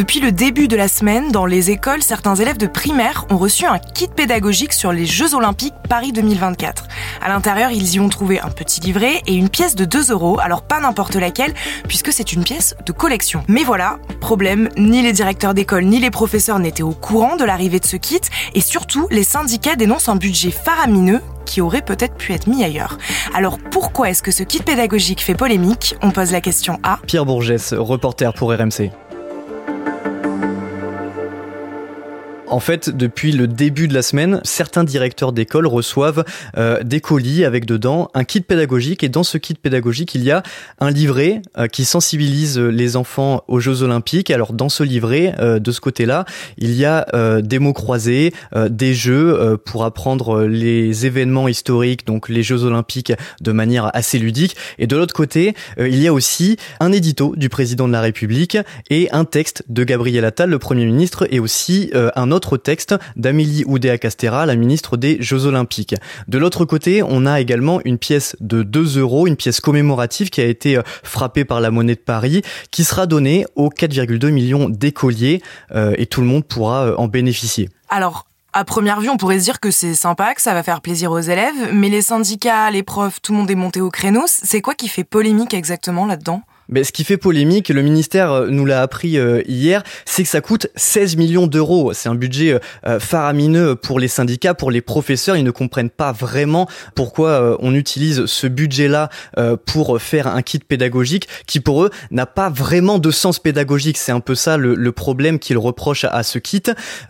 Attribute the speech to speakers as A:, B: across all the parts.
A: Depuis le début de la semaine, dans les écoles, certains élèves de primaire ont reçu un kit pédagogique sur les Jeux Olympiques Paris 2024. À l'intérieur, ils y ont trouvé un petit livret et une pièce de 2 euros, alors pas n'importe laquelle, puisque c'est une pièce de collection. Mais voilà, problème, ni les directeurs d'école ni les professeurs n'étaient au courant de l'arrivée de ce kit, et surtout, les syndicats dénoncent un budget faramineux qui aurait peut-être pu être mis ailleurs. Alors pourquoi est-ce que ce kit pédagogique fait polémique? On pose la question à
B: Pierre Bourgès, reporter pour RMC. En fait, depuis le début de la semaine, certains directeurs d'école reçoivent euh, des colis avec dedans un kit pédagogique et dans ce kit pédagogique, il y a un livret euh, qui sensibilise les enfants aux Jeux Olympiques. Alors dans ce livret, euh, de ce côté-là, il y a des mots croisés, des jeux pour apprendre les événements historiques, donc les Jeux Olympiques de manière assez ludique. Et de l'autre côté, il y a aussi un édito du président de la République et un texte de Gabriel Attal, le Premier ministre, et aussi un autre autre texte d'Amélie Oudéa-Castera, la ministre des Jeux Olympiques. De l'autre côté, on a également une pièce de 2 euros, une pièce commémorative qui a été euh, frappée par la monnaie de Paris, qui sera donnée aux 4,2 millions d'écoliers euh, et tout le monde pourra euh, en bénéficier.
A: Alors, à première vue, on pourrait se dire que c'est sympa, que ça va faire plaisir aux élèves, mais les syndicats, les profs, tout le monde est monté au créneau. C'est quoi qui fait polémique exactement là-dedans?
B: Mais ce qui fait polémique, le ministère euh, nous l'a appris euh, hier, c'est que ça coûte 16 millions d'euros. C'est un budget euh, faramineux pour les syndicats, pour les professeurs. Ils ne comprennent pas vraiment pourquoi on utilise ce budget-là pour faire un kit pédagogique qui pour eux n'a pas vraiment de sens pédagogique. C'est un peu ça le, problème qu'ils reprochent à, ce kit.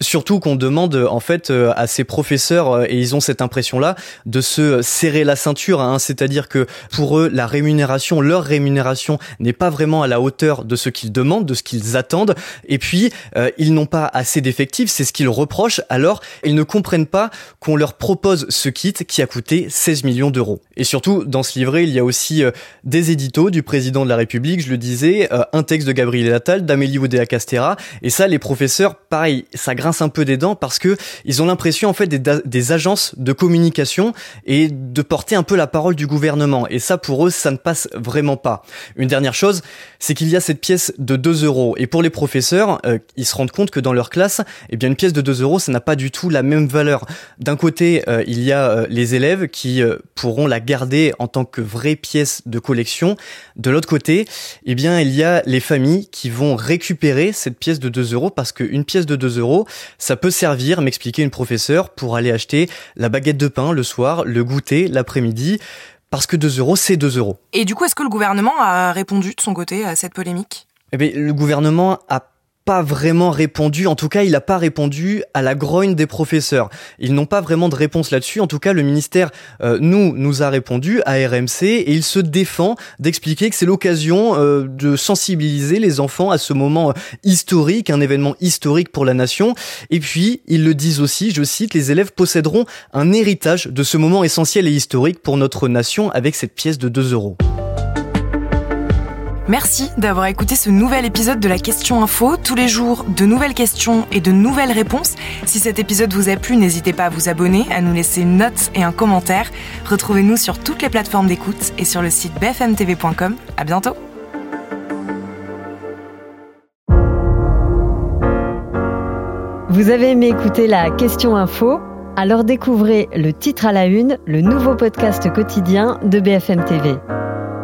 B: Surtout qu'on demande en fait à ces professeurs, et ils ont cette impression-là, de se serrer la ceinture. Hein. C'est-à-dire que pour eux, la rémunération, leur rémunération pas vraiment à la hauteur de ce qu'ils demandent, de ce qu'ils attendent. Et puis, euh, ils n'ont pas assez d'effectifs, c'est ce qu'ils reprochent. Alors, ils ne comprennent pas qu'on leur propose ce kit qui a coûté 16 millions d'euros. Et surtout, dans ce livret, il y a aussi euh, des éditos du président de la République, je le disais, euh, un texte de Gabriel Attal, d'Amélie Oudéa-Castera. Et ça, les professeurs, pareil, ça grince un peu des dents parce que ils ont l'impression, en fait, des, des agences de communication et de porter un peu la parole du gouvernement. Et ça, pour eux, ça ne passe vraiment pas. Une dernière chose, c'est qu'il y a cette pièce de 2 euros. Et pour les professeurs, euh, ils se rendent compte que dans leur classe, eh bien, une pièce de 2 euros, ça n'a pas du tout la même valeur. D'un côté, euh, il y a euh, les élèves qui pourront la garder en tant que vraie pièce de collection. De l'autre côté, eh bien, il y a les familles qui vont récupérer cette pièce de 2 euros parce qu'une pièce de 2 euros, ça peut servir, m'expliquait une professeure, pour aller acheter la baguette de pain le soir, le goûter l'après-midi parce que 2 euros, c'est 2 euros.
A: Et du coup, est-ce que le gouvernement a répondu de son côté à cette polémique?
B: Eh bien, le gouvernement a pas vraiment répondu, en tout cas il n'a pas répondu à la grogne des professeurs. Ils n'ont pas vraiment de réponse là-dessus, en tout cas le ministère euh, nous nous a répondu à RMC et il se défend d'expliquer que c'est l'occasion euh, de sensibiliser les enfants à ce moment euh, historique, un événement historique pour la nation. Et puis ils le disent aussi, je cite, les élèves posséderont un héritage de ce moment essentiel et historique pour notre nation avec cette pièce de 2 euros.
A: Merci d'avoir écouté ce nouvel épisode de la Question Info. Tous les jours, de nouvelles questions et de nouvelles réponses. Si cet épisode vous a plu, n'hésitez pas à vous abonner, à nous laisser une note et un commentaire. Retrouvez-nous sur toutes les plateformes d'écoute et sur le site bfmtv.com. À bientôt.
C: Vous avez aimé écouter la Question Info? Alors découvrez le titre à la une, le nouveau podcast quotidien de BFM TV.